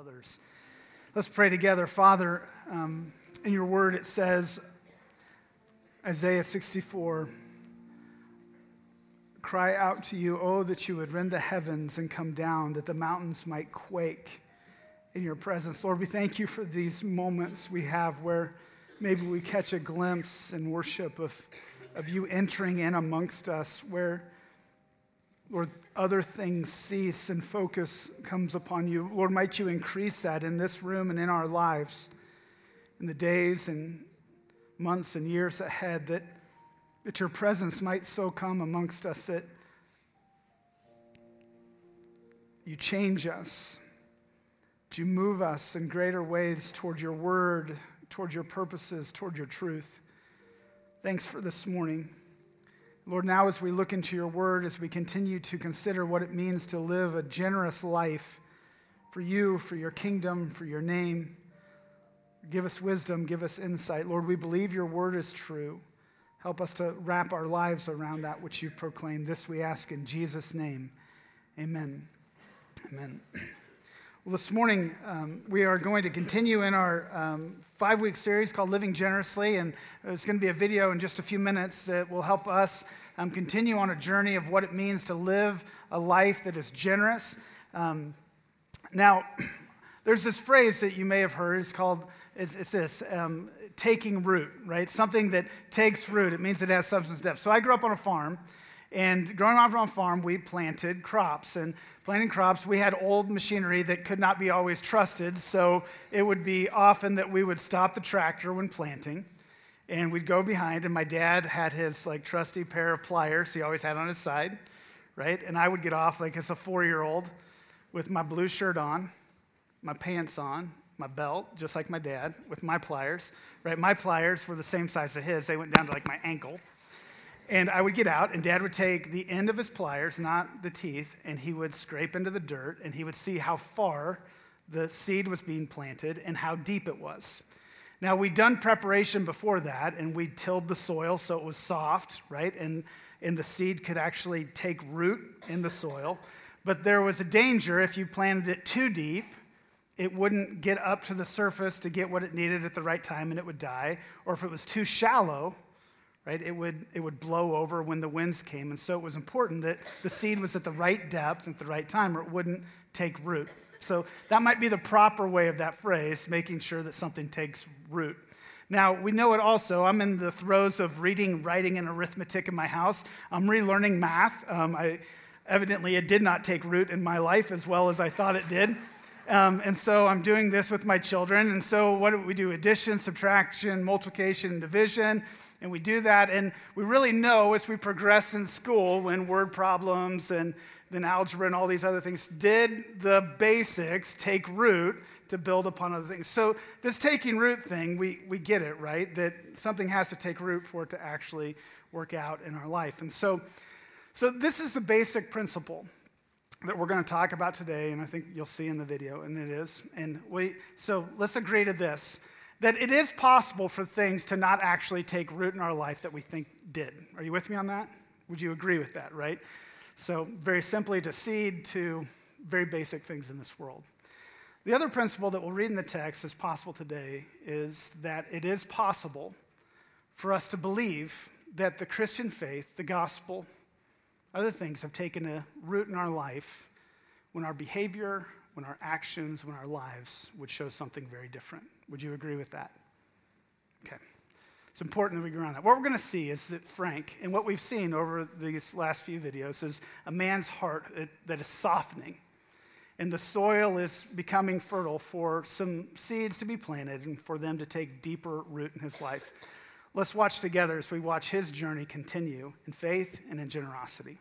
others. Let's pray together. Father, um, in your word it says, Isaiah 64, cry out to you, oh, that you would rend the heavens and come down, that the mountains might quake in your presence. Lord, we thank you for these moments we have where maybe we catch a glimpse in worship of, of you entering in amongst us, where, Lord, other things cease and focus comes upon you. Lord, might you increase that in this room and in our lives in the days and months and years ahead, that, that your presence might so come amongst us that you change us you move us in greater ways toward your word, toward your purposes, toward your truth. Thanks for this morning. Lord, now as we look into your word, as we continue to consider what it means to live a generous life for you, for your kingdom, for your name, give us wisdom, give us insight. Lord, we believe your word is true. Help us to wrap our lives around that which you've proclaimed. This we ask in Jesus' name. Amen. Amen. Well, this morning um, we are going to continue in our um, five week series called Living Generously, and there's going to be a video in just a few minutes that will help us um, continue on a journey of what it means to live a life that is generous. Um, now, there's this phrase that you may have heard. It's called, it's, it's this, um, taking root, right? Something that takes root. It means it has substance depth. So I grew up on a farm. And growing up on a farm, we planted crops. And planting crops, we had old machinery that could not be always trusted. So it would be often that we would stop the tractor when planting and we'd go behind. And my dad had his like trusty pair of pliers he always had on his side, right? And I would get off like as a four year old with my blue shirt on, my pants on, my belt, just like my dad, with my pliers, right? My pliers were the same size as his, they went down to like my ankle. And I would get out, and dad would take the end of his pliers, not the teeth, and he would scrape into the dirt, and he would see how far the seed was being planted and how deep it was. Now, we'd done preparation before that, and we tilled the soil so it was soft, right? And, and the seed could actually take root in the soil. But there was a danger if you planted it too deep, it wouldn't get up to the surface to get what it needed at the right time and it would die. Or if it was too shallow, right? It would, it would blow over when the winds came. And so it was important that the seed was at the right depth at the right time or it wouldn't take root. So that might be the proper way of that phrase, making sure that something takes root. Now, we know it also. I'm in the throes of reading, writing, and arithmetic in my house. I'm relearning math. Um, I, evidently, it did not take root in my life as well as I thought it did. Um, and so I'm doing this with my children. And so, what do we do? Addition, subtraction, multiplication, division and we do that. And we really know as we progress in school, when word problems and then algebra and all these other things, did the basics take root to build upon other things? So, this taking root thing, we, we get it, right? That something has to take root for it to actually work out in our life. And so, so this is the basic principle that we're going to talk about today, and I think you'll see in the video, and it is. And we, so let's agree to this that it is possible for things to not actually take root in our life that we think did. Are you with me on that? Would you agree with that, right? So, very simply, to seed to very basic things in this world. The other principle that we'll read in the text as possible today is that it is possible for us to believe that the Christian faith, the gospel, other things have taken a root in our life when our behavior, when our actions, when our lives would show something very different. Would you agree with that? Okay. It's important that we agree on that. What we're going to see is that Frank, and what we've seen over these last few videos, is a man's heart uh, that is softening. And the soil is becoming fertile for some seeds to be planted and for them to take deeper root in his life. Let's watch together as we watch his journey continue in faith and in generosity.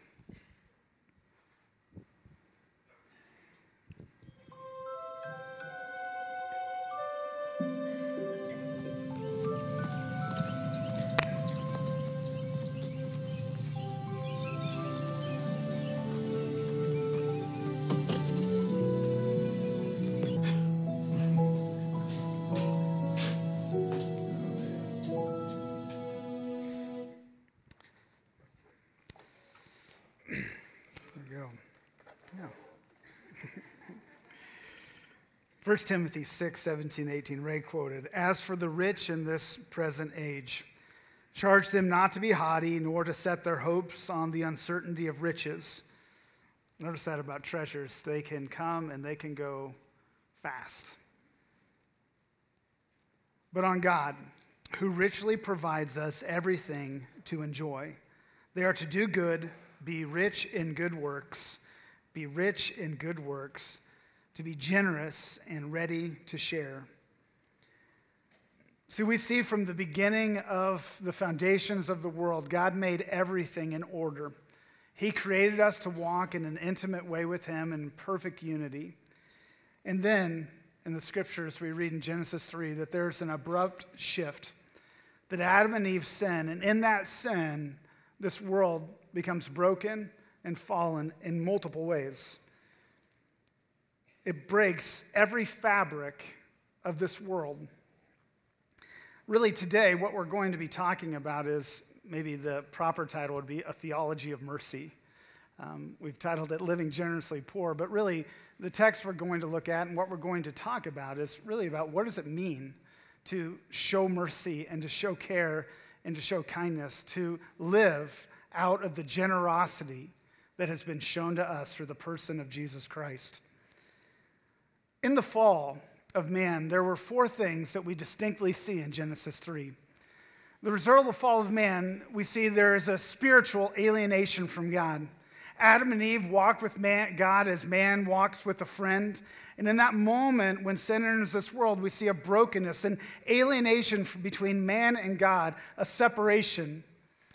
1 Timothy 6, 17, 18, Ray quoted, As for the rich in this present age, charge them not to be haughty, nor to set their hopes on the uncertainty of riches. Notice that about treasures. They can come and they can go fast. But on God, who richly provides us everything to enjoy. They are to do good, be rich in good works, be rich in good works to be generous and ready to share. See, we see from the beginning of the foundations of the world, God made everything in order. He created us to walk in an intimate way with Him in perfect unity. And then in the scriptures, we read in Genesis 3 that there's an abrupt shift, that Adam and Eve sin. And in that sin, this world becomes broken and fallen in multiple ways it breaks every fabric of this world. Really, today, what we're going to be talking about is maybe the proper title would be A Theology of Mercy. Um, we've titled it Living Generously Poor, but really, the text we're going to look at and what we're going to talk about is really about what does it mean to show mercy and to show care and to show kindness, to live out of the generosity that has been shown to us through the person of Jesus Christ. In the fall of man, there were four things that we distinctly see in Genesis 3. The result of the fall of man, we see there is a spiritual alienation from God. Adam and Eve walked with man, God as man walks with a friend. And in that moment, when sin enters this world, we see a brokenness, an alienation between man and God, a separation.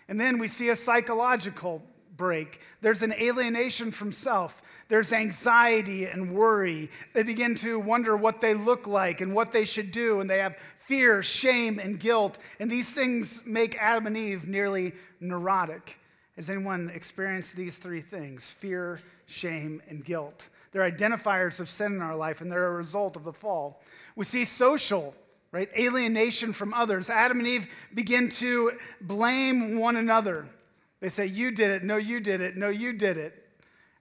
And then we see a psychological break. There's an alienation from self. There's anxiety and worry. They begin to wonder what they look like and what they should do, and they have fear, shame, and guilt. And these things make Adam and Eve nearly neurotic. Has anyone experienced these three things fear, shame, and guilt? They're identifiers of sin in our life, and they're a result of the fall. We see social right? Alienation from others. Adam and Eve begin to blame one another. They say, You did it. No, you did it. No, you did it.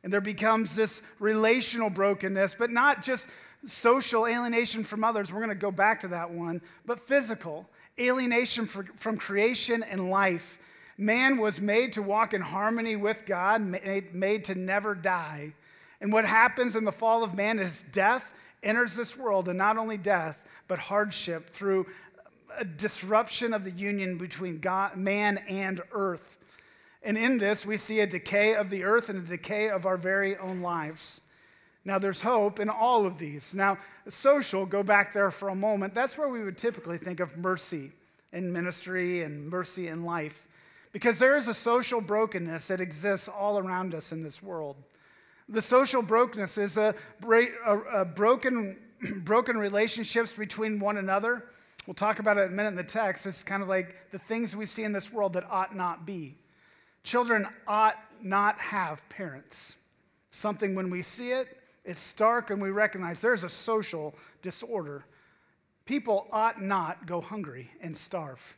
And there becomes this relational brokenness, but not just social alienation from others. We're going to go back to that one, but physical alienation from creation and life. Man was made to walk in harmony with God, made, made to never die. And what happens in the fall of man is death enters this world, and not only death, but hardship through a disruption of the union between God, man and earth. And in this, we see a decay of the earth and a decay of our very own lives. Now, there's hope in all of these. Now, social, go back there for a moment. That's where we would typically think of mercy in ministry and mercy in life. Because there is a social brokenness that exists all around us in this world. The social brokenness is a, a, a broken, broken relationships between one another. We'll talk about it in a minute in the text. It's kind of like the things we see in this world that ought not be. Children ought not have parents. Something when we see it, it's stark and we recognize there's a social disorder. People ought not go hungry and starve,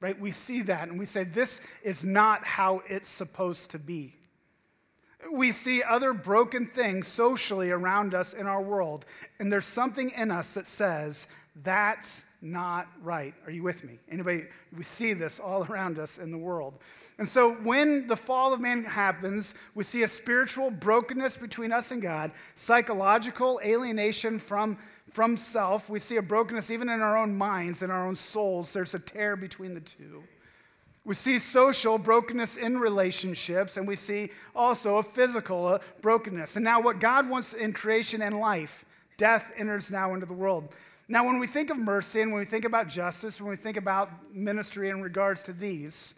right? We see that and we say, this is not how it's supposed to be. We see other broken things socially around us in our world, and there's something in us that says, that's not right. Are you with me? Anybody, we see this all around us in the world. And so when the fall of man happens, we see a spiritual brokenness between us and God, psychological alienation from, from self. We see a brokenness even in our own minds, in our own souls. There's a tear between the two. We see social brokenness in relationships, and we see also a physical uh, brokenness. And now, what God wants in creation and life, death enters now into the world. Now, when we think of mercy and when we think about justice, when we think about ministry in regards to these,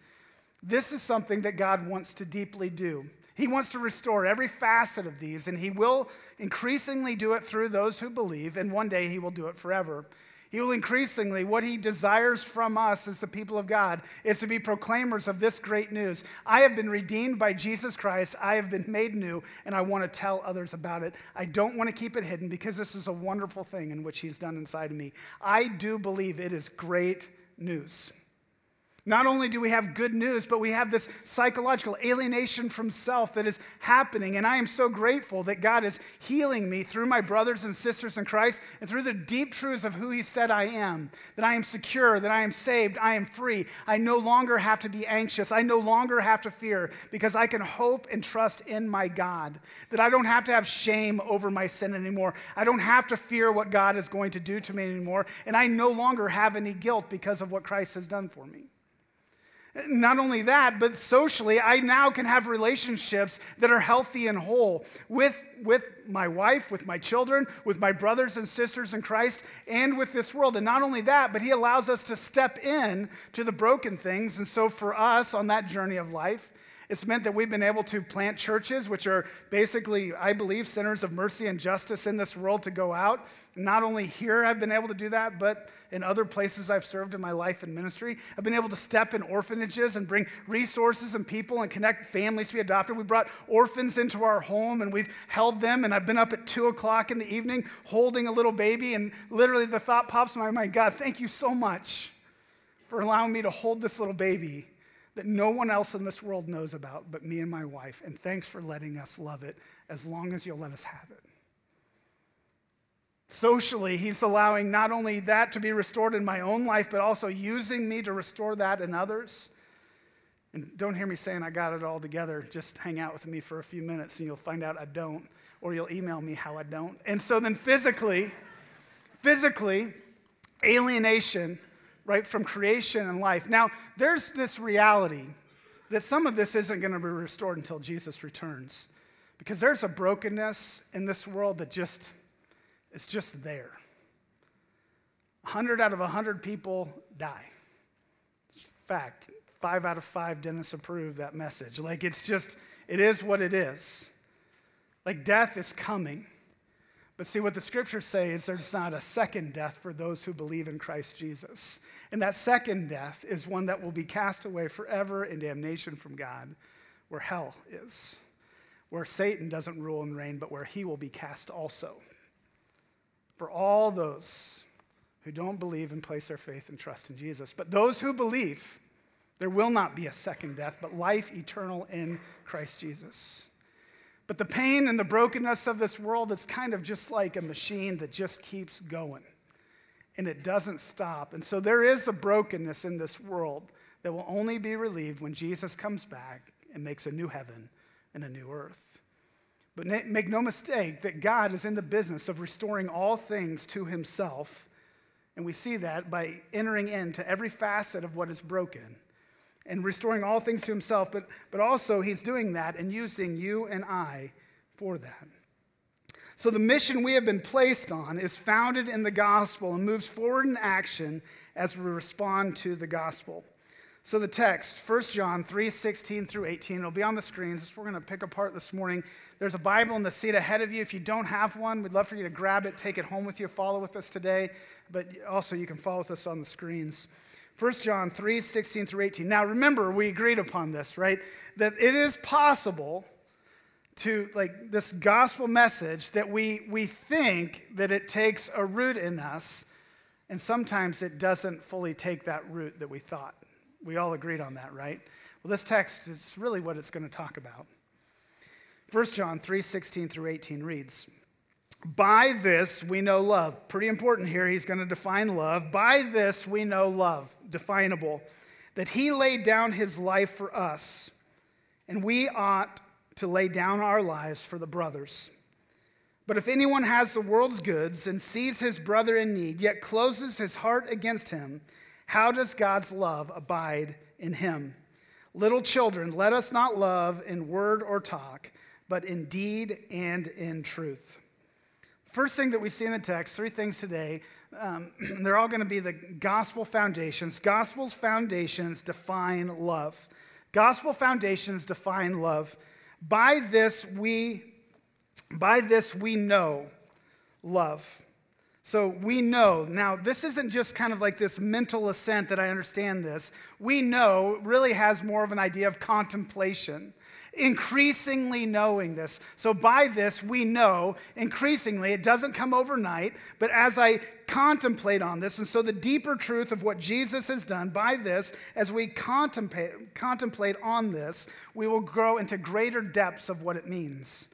this is something that God wants to deeply do. He wants to restore every facet of these, and He will increasingly do it through those who believe, and one day He will do it forever. He will increasingly, what he desires from us as the people of God is to be proclaimers of this great news. I have been redeemed by Jesus Christ. I have been made new, and I want to tell others about it. I don't want to keep it hidden because this is a wonderful thing in which he's done inside of me. I do believe it is great news. Not only do we have good news, but we have this psychological alienation from self that is happening. And I am so grateful that God is healing me through my brothers and sisters in Christ and through the deep truths of who He said I am that I am secure, that I am saved, I am free. I no longer have to be anxious. I no longer have to fear because I can hope and trust in my God. That I don't have to have shame over my sin anymore. I don't have to fear what God is going to do to me anymore. And I no longer have any guilt because of what Christ has done for me. Not only that, but socially, I now can have relationships that are healthy and whole with, with my wife, with my children, with my brothers and sisters in Christ, and with this world. And not only that, but He allows us to step in to the broken things. And so, for us on that journey of life, it's meant that we've been able to plant churches, which are basically, I believe, centers of mercy and justice in this world to go out. Not only here I've been able to do that, but in other places I've served in my life and ministry. I've been able to step in orphanages and bring resources and people and connect families to be adopted. We brought orphans into our home and we've held them. And I've been up at two o'clock in the evening holding a little baby. And literally the thought pops in my mind God, thank you so much for allowing me to hold this little baby that no one else in this world knows about but me and my wife. And thanks for letting us love it as long as you'll let us have it. Socially, he's allowing not only that to be restored in my own life, but also using me to restore that in others. And don't hear me saying I got it all together. Just hang out with me for a few minutes and you'll find out I don't, or you'll email me how I don't. And so then physically, physically, alienation right, from creation and life. Now, there's this reality that some of this isn't going to be restored until Jesus returns because there's a brokenness in this world that just it's just there. 100 out of 100 people die. Fact five out of five didn't approve that message. Like it's just it is what it is. Like death is coming but see, what the scriptures say is there's not a second death for those who believe in Christ Jesus. And that second death is one that will be cast away forever in damnation from God, where hell is, where Satan doesn't rule and reign, but where he will be cast also. For all those who don't believe and place their faith and trust in Jesus. But those who believe, there will not be a second death, but life eternal in Christ Jesus. But the pain and the brokenness of this world, it's kind of just like a machine that just keeps going and it doesn't stop. And so there is a brokenness in this world that will only be relieved when Jesus comes back and makes a new heaven and a new earth. But make no mistake that God is in the business of restoring all things to himself. And we see that by entering into every facet of what is broken and restoring all things to himself, but, but also he's doing that and using you and I for that. So the mission we have been placed on is founded in the gospel and moves forward in action as we respond to the gospel. So the text, 1 John 3 16 through 18, it'll be on the screens. We're going to pick apart this morning. There's a Bible in the seat ahead of you. If you don't have one, we'd love for you to grab it, take it home with you, follow with us today. But also, you can follow with us on the screens. 1 John 3 16 through 18. Now, remember, we agreed upon this, right? That it is possible to, like, this gospel message that we, we think that it takes a root in us, and sometimes it doesn't fully take that root that we thought. We all agreed on that, right? Well, this text is really what it's going to talk about. 1 John 3 16 through 18 reads, by this we know love. Pretty important here. He's going to define love. By this we know love, definable, that he laid down his life for us, and we ought to lay down our lives for the brothers. But if anyone has the world's goods and sees his brother in need, yet closes his heart against him, how does God's love abide in him? Little children, let us not love in word or talk, but in deed and in truth. First thing that we see in the text, three things today, um, they're all going to be the gospel foundations. Gospel's foundations define love. Gospel foundations define love. By this we by this we know love. So we know. Now, this isn't just kind of like this mental assent that I understand this. We know really has more of an idea of contemplation. Increasingly knowing this. So, by this, we know increasingly, it doesn't come overnight, but as I contemplate on this, and so the deeper truth of what Jesus has done, by this, as we contemplate, contemplate on this, we will grow into greater depths of what it means.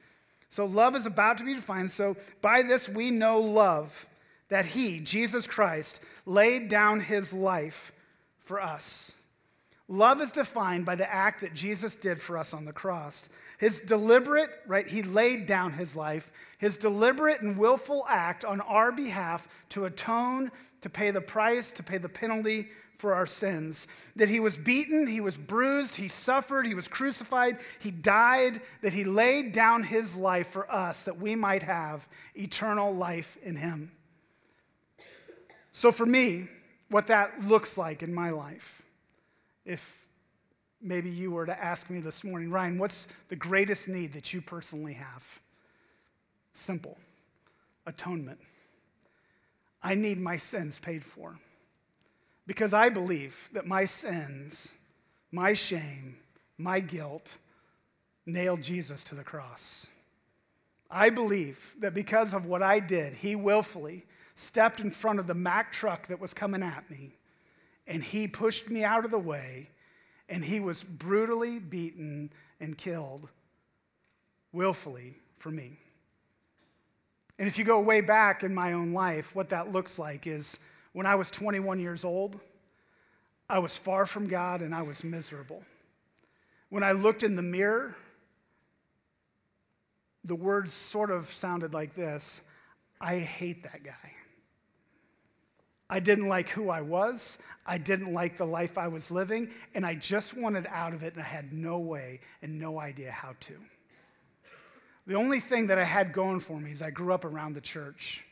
So, love is about to be defined. So, by this, we know love, that He, Jesus Christ, laid down His life for us. Love is defined by the act that Jesus did for us on the cross. His deliberate, right, he laid down his life, his deliberate and willful act on our behalf to atone, to pay the price, to pay the penalty for our sins. That he was beaten, he was bruised, he suffered, he was crucified, he died, that he laid down his life for us that we might have eternal life in him. So for me, what that looks like in my life if maybe you were to ask me this morning, Ryan, what's the greatest need that you personally have? Simple atonement. I need my sins paid for because I believe that my sins, my shame, my guilt nailed Jesus to the cross. I believe that because of what I did, he willfully stepped in front of the Mack truck that was coming at me and he pushed me out of the way, and he was brutally beaten and killed willfully for me. And if you go way back in my own life, what that looks like is when I was 21 years old, I was far from God and I was miserable. When I looked in the mirror, the words sort of sounded like this I hate that guy. I didn't like who I was. I didn't like the life I was living, and I just wanted out of it, and I had no way and no idea how to. The only thing that I had going for me is I grew up around the church.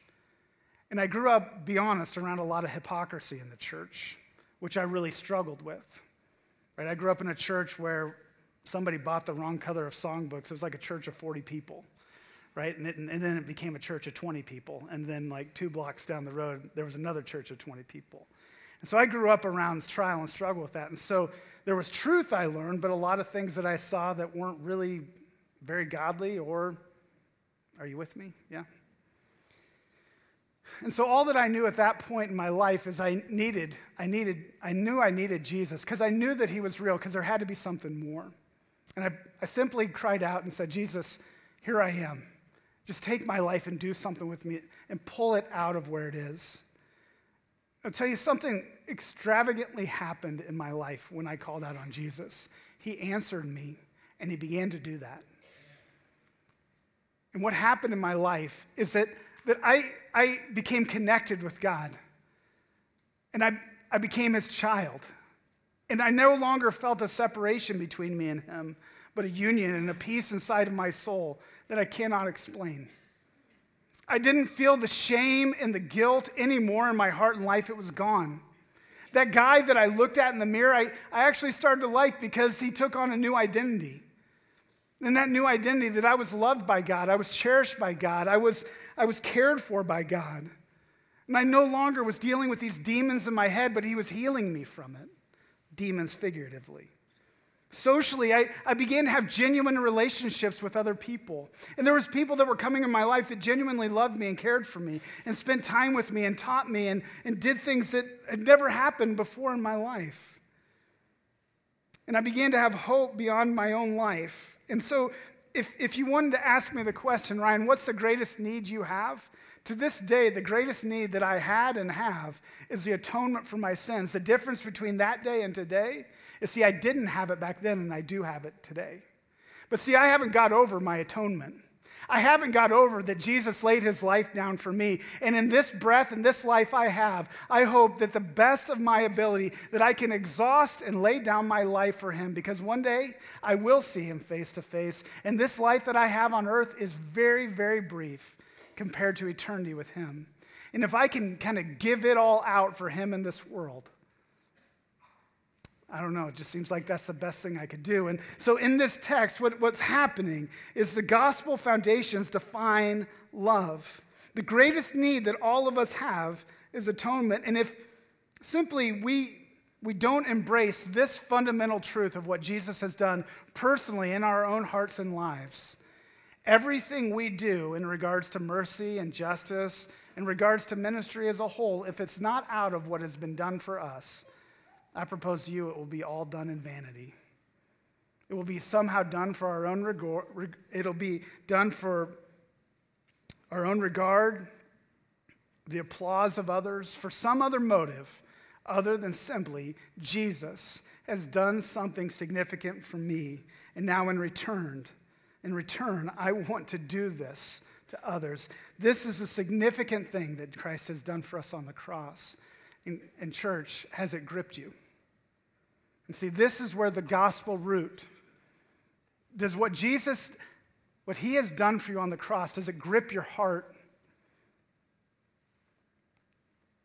And I grew up, be honest, around a lot of hypocrisy in the church, which I really struggled with. Right? I grew up in a church where somebody bought the wrong color of songbooks. It was like a church of 40 people right? And, it, and, then it became a church of 20 people. And then, like two blocks down the road, there was another church of 20 people. And so I grew up around trial and struggle with that. And so there was truth I learned, but a lot of things that I saw that weren't really very godly or, are you with me? Yeah. And so all that I knew at that point in my life is I needed, I needed, I knew I needed Jesus because I knew that he was real because there had to be something more. And I, I simply cried out and said, Jesus, here I am. Just take my life and do something with me and pull it out of where it is. I'll tell you something extravagantly happened in my life when I called out on Jesus. He answered me and he began to do that. And what happened in my life is that, that I, I became connected with God and I, I became his child. And I no longer felt a separation between me and him, but a union and a peace inside of my soul that I cannot explain. I didn't feel the shame and the guilt anymore in my heart and life. It was gone. That guy that I looked at in the mirror, I, I actually started to like because he took on a new identity. And that new identity that I was loved by God, I was cherished by God, I was, I was cared for by God. And I no longer was dealing with these demons in my head, but he was healing me from it, demons figuratively. Socially, I, I began to have genuine relationships with other people. And there was people that were coming in my life that genuinely loved me and cared for me and spent time with me and taught me and, and did things that had never happened before in my life. And I began to have hope beyond my own life. And so if, if you wanted to ask me the question, Ryan, what's the greatest need you have? To this day, the greatest need that I had and have is the atonement for my sins. The difference between that day and today is see, I didn't have it back then, and I do have it today. But see, I haven't got over my atonement. I haven't got over that Jesus laid his life down for me. And in this breath and this life I have, I hope that the best of my ability, that I can exhaust and lay down my life for him because one day I will see him face to face. And this life that I have on earth is very, very brief compared to eternity with him. And if I can kind of give it all out for him in this world, I don't know, it just seems like that's the best thing I could do. And so in this text, what, what's happening is the gospel foundations define love. The greatest need that all of us have is atonement. And if simply we we don't embrace this fundamental truth of what Jesus has done personally in our own hearts and lives, everything we do in regards to mercy and justice, in regards to ministry as a whole, if it's not out of what has been done for us, I propose to you it will be all done in vanity. It will be somehow done for our own regard. It'll be done for our own regard, the applause of others, for some other motive other than simply Jesus has done something significant for me. And now in return, in return, I want to do this to others. This is a significant thing that Christ has done for us on the cross. In, in church, has it gripped you? And see, this is where the gospel root does what Jesus, what he has done for you on the cross, does it grip your heart?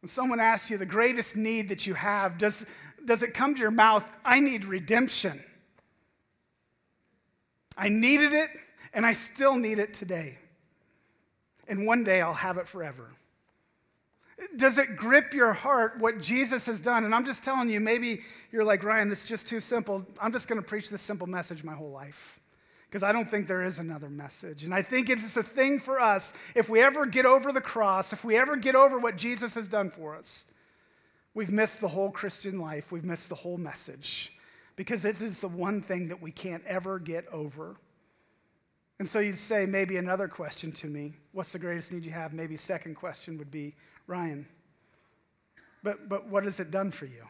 When someone asks you the greatest need that you have, does, does it come to your mouth, I need redemption? I needed it, and I still need it today. And one day I'll have it forever. Does it grip your heart what Jesus has done? And I'm just telling you, maybe you're like, Ryan, this is just too simple. I'm just going to preach this simple message my whole life because I don't think there is another message. And I think it's a thing for us if we ever get over the cross, if we ever get over what Jesus has done for us, we've missed the whole Christian life, we've missed the whole message because it is the one thing that we can't ever get over. And so you'd say, maybe another question to me what's the greatest need you have? Maybe second question would be, Ryan, but, but what has it done for you?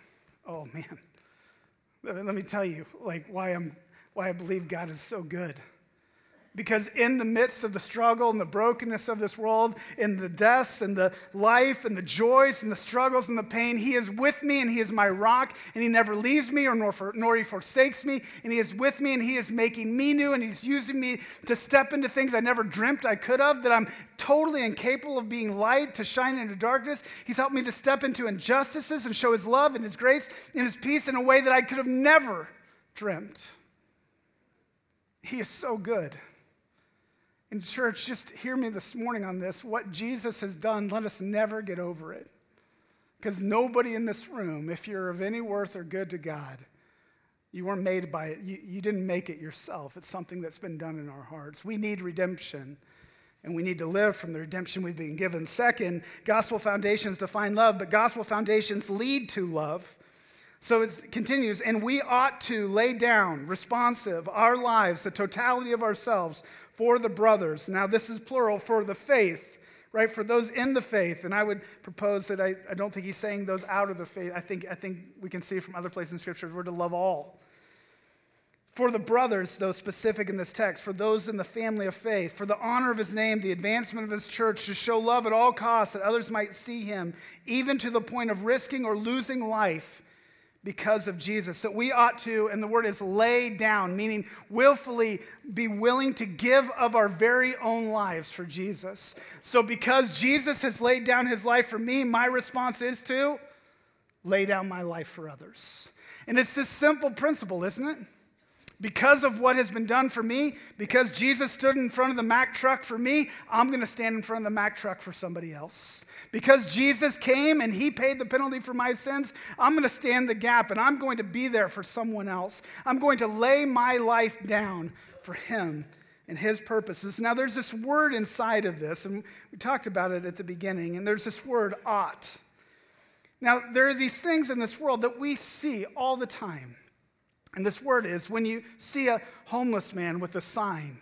Oh, man. Let me tell you, like, why I'm why I believe God is so good. Because in the midst of the struggle and the brokenness of this world, in the deaths and the life and the joys and the struggles and the pain, He is with me and He is my rock and He never leaves me or nor, for, nor He forsakes me. And He is with me and He is making me new and He's using me to step into things I never dreamt I could have, that I'm totally incapable of being light to shine into darkness. He's helped me to step into injustices and show His love and His grace and His peace in a way that I could have never dreamt. He is so good. In church, just hear me this morning on this. What Jesus has done, let us never get over it. Because nobody in this room, if you're of any worth or good to God, you weren't made by it. You, you didn't make it yourself. It's something that's been done in our hearts. We need redemption, and we need to live from the redemption we've been given. Second, gospel foundations define love, but gospel foundations lead to love. So it continues, and we ought to lay down, responsive, our lives, the totality of ourselves for the brothers. Now, this is plural for the faith, right? For those in the faith. And I would propose that I, I don't think he's saying those out of the faith. I think, I think we can see from other places in Scripture, we're to love all. For the brothers, though specific in this text, for those in the family of faith, for the honor of his name, the advancement of his church, to show love at all costs that others might see him, even to the point of risking or losing life because of Jesus. That we ought to, and the word is lay down, meaning willfully be willing to give of our very own lives for Jesus. So because Jesus has laid down his life for me, my response is to lay down my life for others. And it's this simple principle, isn't it? Because of what has been done for me, because Jesus stood in front of the Mack truck for me, I'm going to stand in front of the Mack truck for somebody else. Because Jesus came and he paid the penalty for my sins, I'm going to stand the gap and I'm going to be there for someone else. I'm going to lay my life down for him and his purposes. Now, there's this word inside of this, and we talked about it at the beginning, and there's this word ought. Now, there are these things in this world that we see all the time. And this word is when you see a homeless man with a sign,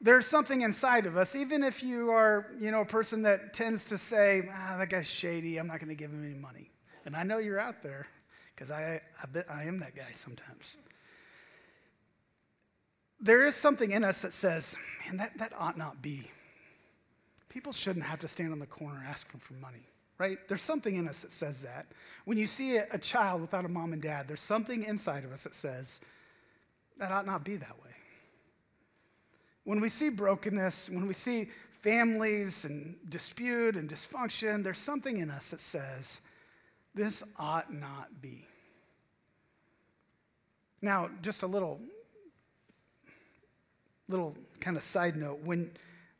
there's something inside of us, even if you are, you know, a person that tends to say, ah, that guy's shady, I'm not going to give him any money. And I know you're out there because I, I, bet I am that guy sometimes. There is something in us that says, man, that, that ought not be. People shouldn't have to stand on the corner asking for money right? There's something in us that says that. When you see a, child without a mom and dad, there's something inside of us that says that ought not be that way. When we see brokenness, when we see families and dispute and dysfunction, there's something in us that says this ought not be. Now, just a little little kind of side note when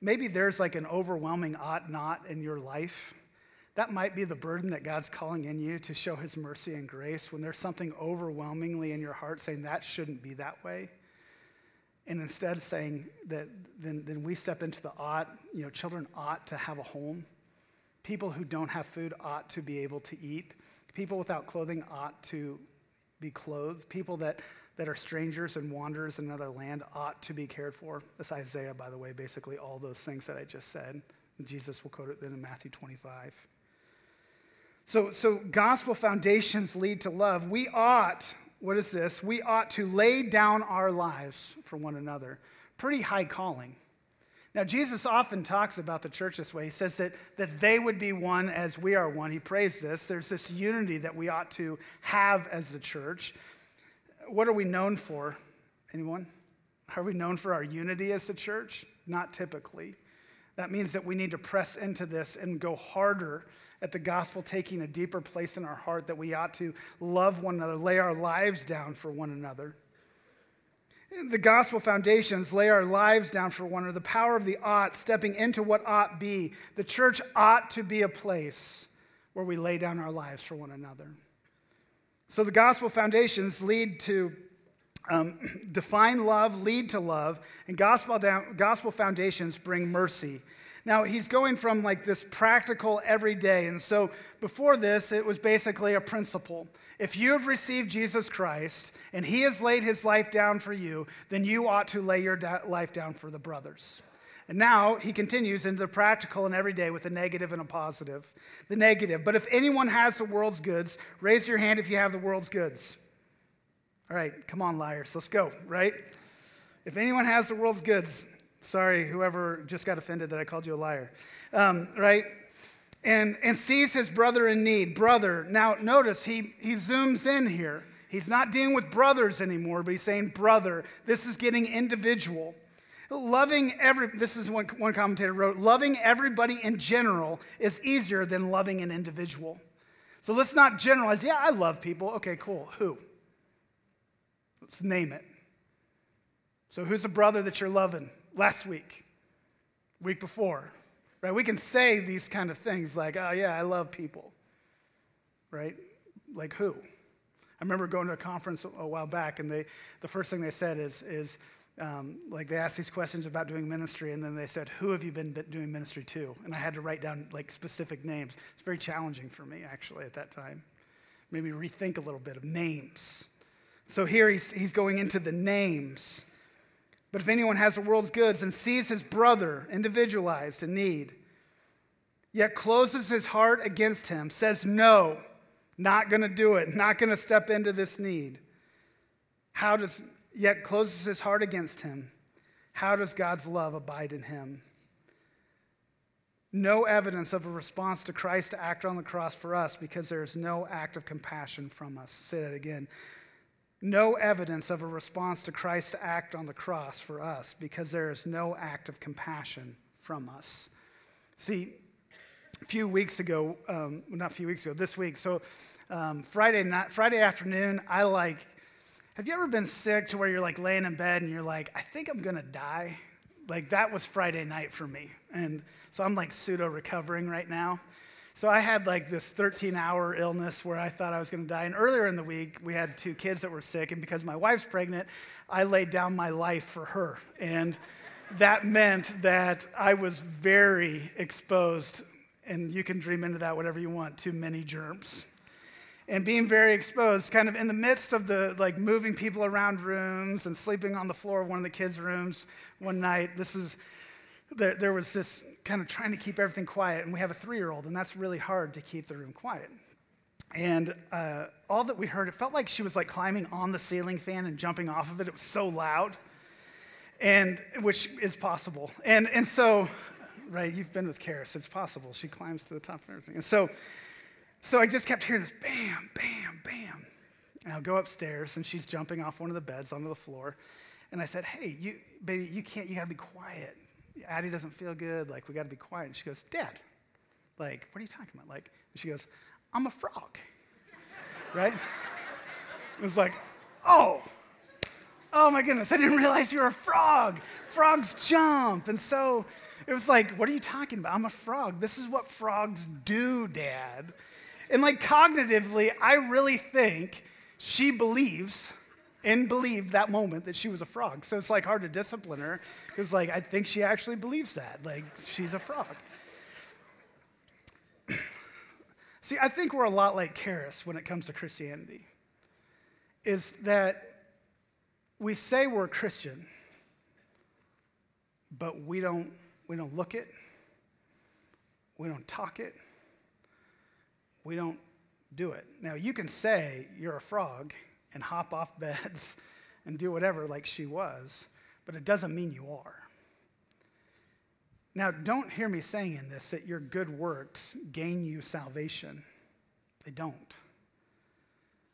maybe there's like an overwhelming ought not in your life that might be the burden that God's calling in you to show his mercy and grace when there's something overwhelmingly in your heart saying that shouldn't be that way. And instead saying that then, then we step into the ought, you know, children ought to have a home. People who don't have food ought to be able to eat. People without clothing ought to be clothed. People that, that are strangers and wanderers in another land ought to be cared for. That's Isaiah, by the way, basically all those things that I just said. Jesus will quote it then in Matthew 25. So, so gospel foundations lead to love. We ought, what is this? We ought to lay down our lives for one another. Pretty high calling. Now, Jesus often talks about the church this way. He says that, that they would be one as we are one. He prays this. There's this unity that we ought to have as the church. What are we known for? Anyone? Are we known for our unity as the church? Not typically. That means that we need to press into this and go harder at the gospel taking a deeper place in our heart, that we ought to love one another, lay our lives down for one another. The gospel foundations lay our lives down for one another. The power of the ought, stepping into what ought be. The church ought to be a place where we lay down our lives for one another. So the gospel foundations lead to um, define love, lead to love, and gospel, down, gospel foundations bring mercy. Now, he's going from like this practical everyday. And so before this, it was basically a principle. If you have received Jesus Christ and he has laid his life down for you, then you ought to lay your da- life down for the brothers. And now he continues into the practical and everyday with a negative and a positive. The negative, but if anyone has the world's goods, raise your hand if you have the world's goods. All right, come on, liars, let's go, right? If anyone has the world's goods, Sorry, whoever just got offended that I called you a liar. Um, right? And, and sees his brother in need. Brother. Now, notice he, he zooms in here. He's not dealing with brothers anymore, but he's saying brother. This is getting individual. Loving every, this is what one commentator wrote, loving everybody in general is easier than loving an individual. So let's not generalize, yeah, I love people. Okay, cool. Who? Let's name it. So who's a brother that you're loving? Last week, week before, right? We can say these kind of things like, oh, yeah, I love people, right? Like who? I remember going to a conference a while back, and they, the first thing they said is, is um, like they asked these questions about doing ministry, and then they said, "Who have you been doing ministry to?" And I had to write down like specific names. It's very challenging for me actually at that time. Made me rethink a little bit of names. So here he's, he's going into the names. But if anyone has the world's goods and sees his brother individualized in need, yet closes his heart against him, says, No, not going to do it, not going to step into this need, how does, yet closes his heart against him, how does God's love abide in him? No evidence of a response to Christ to act on the cross for us because there is no act of compassion from us. Say that again no evidence of a response to Christ's act on the cross for us because there is no act of compassion from us. See, a few weeks ago, um, not a few weeks ago, this week, so um, Friday night, Friday afternoon, I like, have you ever been sick to where you're like laying in bed and you're like, I think I'm gonna die? Like that was Friday night for me. And so I'm like pseudo recovering right now. So I had like this 13 hour illness where I thought I was going to die. And earlier in the week, we had two kids that were sick. And because my wife's pregnant, I laid down my life for her. And that meant that I was very exposed, and you can dream into that whatever you want, to many germs. And being very exposed, kind of in the midst of the like moving people around rooms and sleeping on the floor of one of the kids' rooms one night. This is there, there was this kind of trying to keep everything quiet, and we have a three year old, and that's really hard to keep the room quiet. And uh, all that we heard, it felt like she was like climbing on the ceiling fan and jumping off of it. It was so loud, and which is possible. And, and so, right, you've been with Karis, it's possible. She climbs to the top of everything. And so, so I just kept hearing this bam, bam, bam. And I'll go upstairs, and she's jumping off one of the beds onto the floor. And I said, Hey, you, baby, you can't, you gotta be quiet. Addie doesn't feel good. Like, we got to be quiet. And she goes, Dad, like, what are you talking about? Like, she goes, I'm a frog. right? It was like, oh, oh my goodness, I didn't realize you were a frog. Frogs jump. And so, It was like, what are you talking about? I'm a frog. This is what frogs do, Dad. And like cognitively, I really think she believes and believed that moment that she was a frog. So it's like hard to discipline her because like I think she actually believes that. Like she's a frog. See, I think we're a lot like Karis when it comes to Christianity. Is that we say we're Christian, but we don't, we don't look it, we don't talk it, we don't do it. Now, you can say you're a frog and hop off beds and do whatever like she was, but it doesn't mean you are. Now, don't hear me saying in this that your good works gain you salvation. They don't.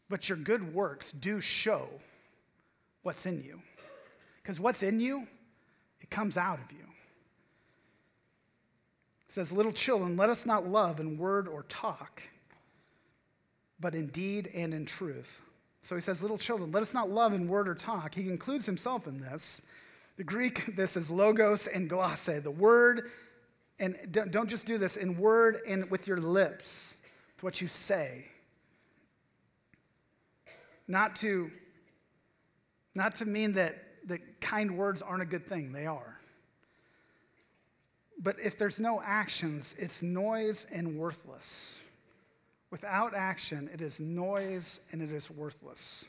But your good works do show what's in you. Because what's in you, it comes out of you. It says, Little children, let us not love in word or talk, but in deed and in truth. So he says, Little children, let us not love in word or talk. He includes himself in this. The Greek, this is logos and glosse, the word, and don't just do this in word and with your lips, it's what you say. Not to not to mean that, that kind words aren't a good thing, they are. But if there's no actions, it's noise and worthless. Without action, it is noise and it is worthless.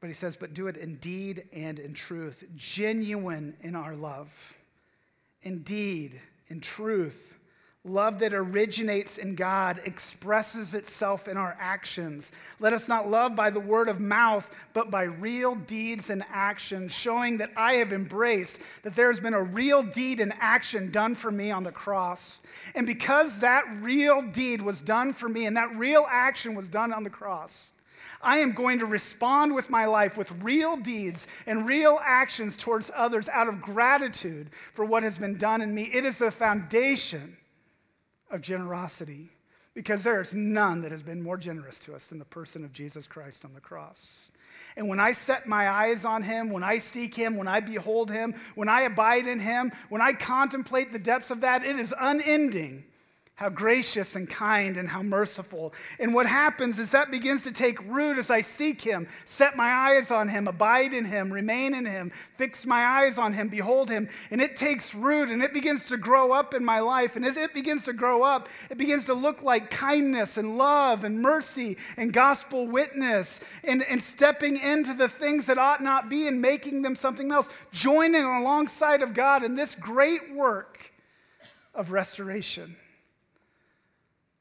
But he says, but do it in deed and in truth, genuine in our love, indeed, in truth Love that originates in God expresses itself in our actions. Let us not love by the word of mouth, but by real deeds and actions, showing that I have embraced that there has been a real deed and action done for me on the cross. And because that real deed was done for me and that real action was done on the cross, I am going to respond with my life with real deeds and real actions towards others out of gratitude for what has been done in me. It is the foundation of generosity because there is none that has been more generous to us than the person of Jesus Christ on the cross. And when I set my eyes on him, when I seek him, when I behold him, when I abide in him, when I contemplate the depths of that, it is unending how gracious and kind and how merciful. And what happens is that begins to take root as I seek him, set my eyes on him, abide in him, remain in him, fix my eyes on him, behold him. And it takes root and it begins to grow up in my life. And as it begins to grow up, it begins to look like kindness and love and mercy and gospel witness and, and stepping into the things that ought not be and making them something else, joining alongside of God in this great work of restoration.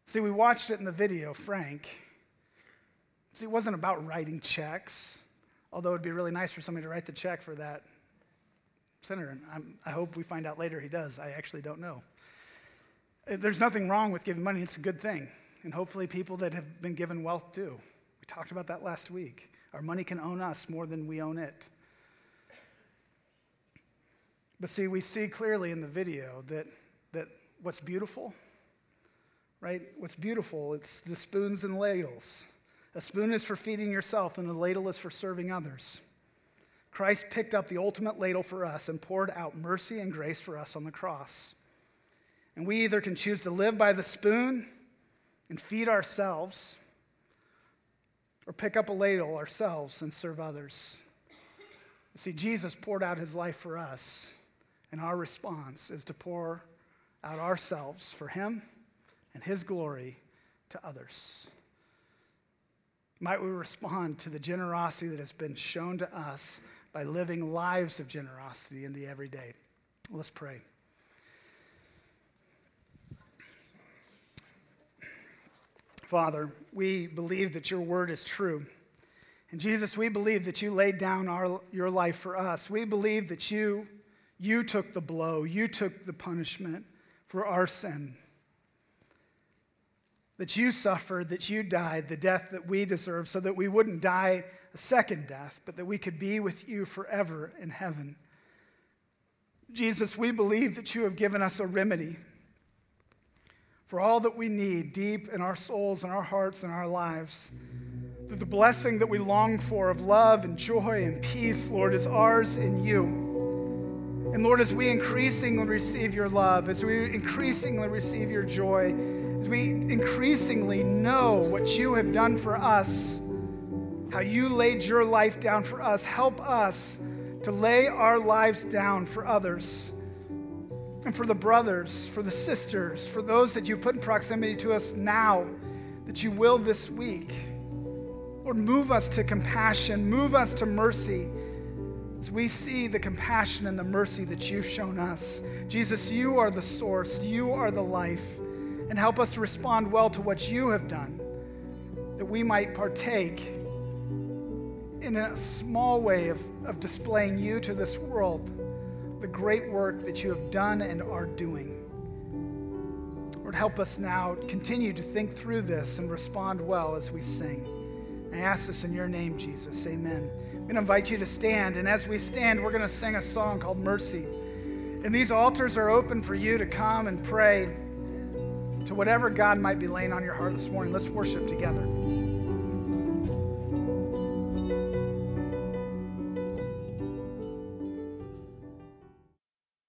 See, we watched it in the video, Frank. See, it wasn't about writing checks, although it'd be really nice for somebody to write the check for that senator. I'm, i hope we find out later he does. I actually don't know. Uh, there's nothing wrong with giving money, it's a good thing. And hopefully, people that have been given wealth do. We talked about that last week. Our money can own us more than we own it. But see, we see clearly in the video that, that what's beautiful right? What's beautiful, it's the spoons and ladles. A spoon is for feeding yourself, and the ladle is for serving others. Christ picked up the ultimate ladle for us and poured out mercy and grace for us on the cross. And we either can choose to live by the spoon and feed ourselves, or pick up a ladle ourselves and serve others. See, Jesus poured out his life for us, and our response is to pour out ourselves for him and his glory to others. Might we respond to the generosity that has been shown to us by living lives of generosity in the everyday? Let's pray. Father, we believe that your word is true. And Jesus, we believe that you laid down our, your life for us. We believe that you, you took the blow, you took the punishment for our sin that you suffered, that you died, the death that we deserve, so that we wouldn't die a second death, but that we could be with you forever in heaven. Jesus, we believe that you have given us a remedy for all that we need deep in our souls and our hearts and our lives. That the blessing that we long for of love and joy and peace, Lord, is ours in you. And Lord, as we increasingly receive your love, as we increasingly receive your joy, we increasingly know what you have done for us, how you laid your life down for us, help us to lay our lives down for others and for the brothers, for the sisters, for those that you put in proximity to us now, that you will this week. Lord, move us to compassion, move us to mercy. As we see the compassion and the mercy that you've shown us. Jesus, you are the source, you are the life, and help us to respond well to what you have done, that we might partake in a small way of, of displaying you to this world, the great work that you have done and are doing. Lord, help us now continue to think through this and respond well as we sing. I ask this in your name, Jesus. Amen. I'm going to invite you to stand, and as we stand, we're going to sing a song called Mercy. And these altars are open for you to come and pray to whatever God might be laying on your heart this morning. Let's worship together.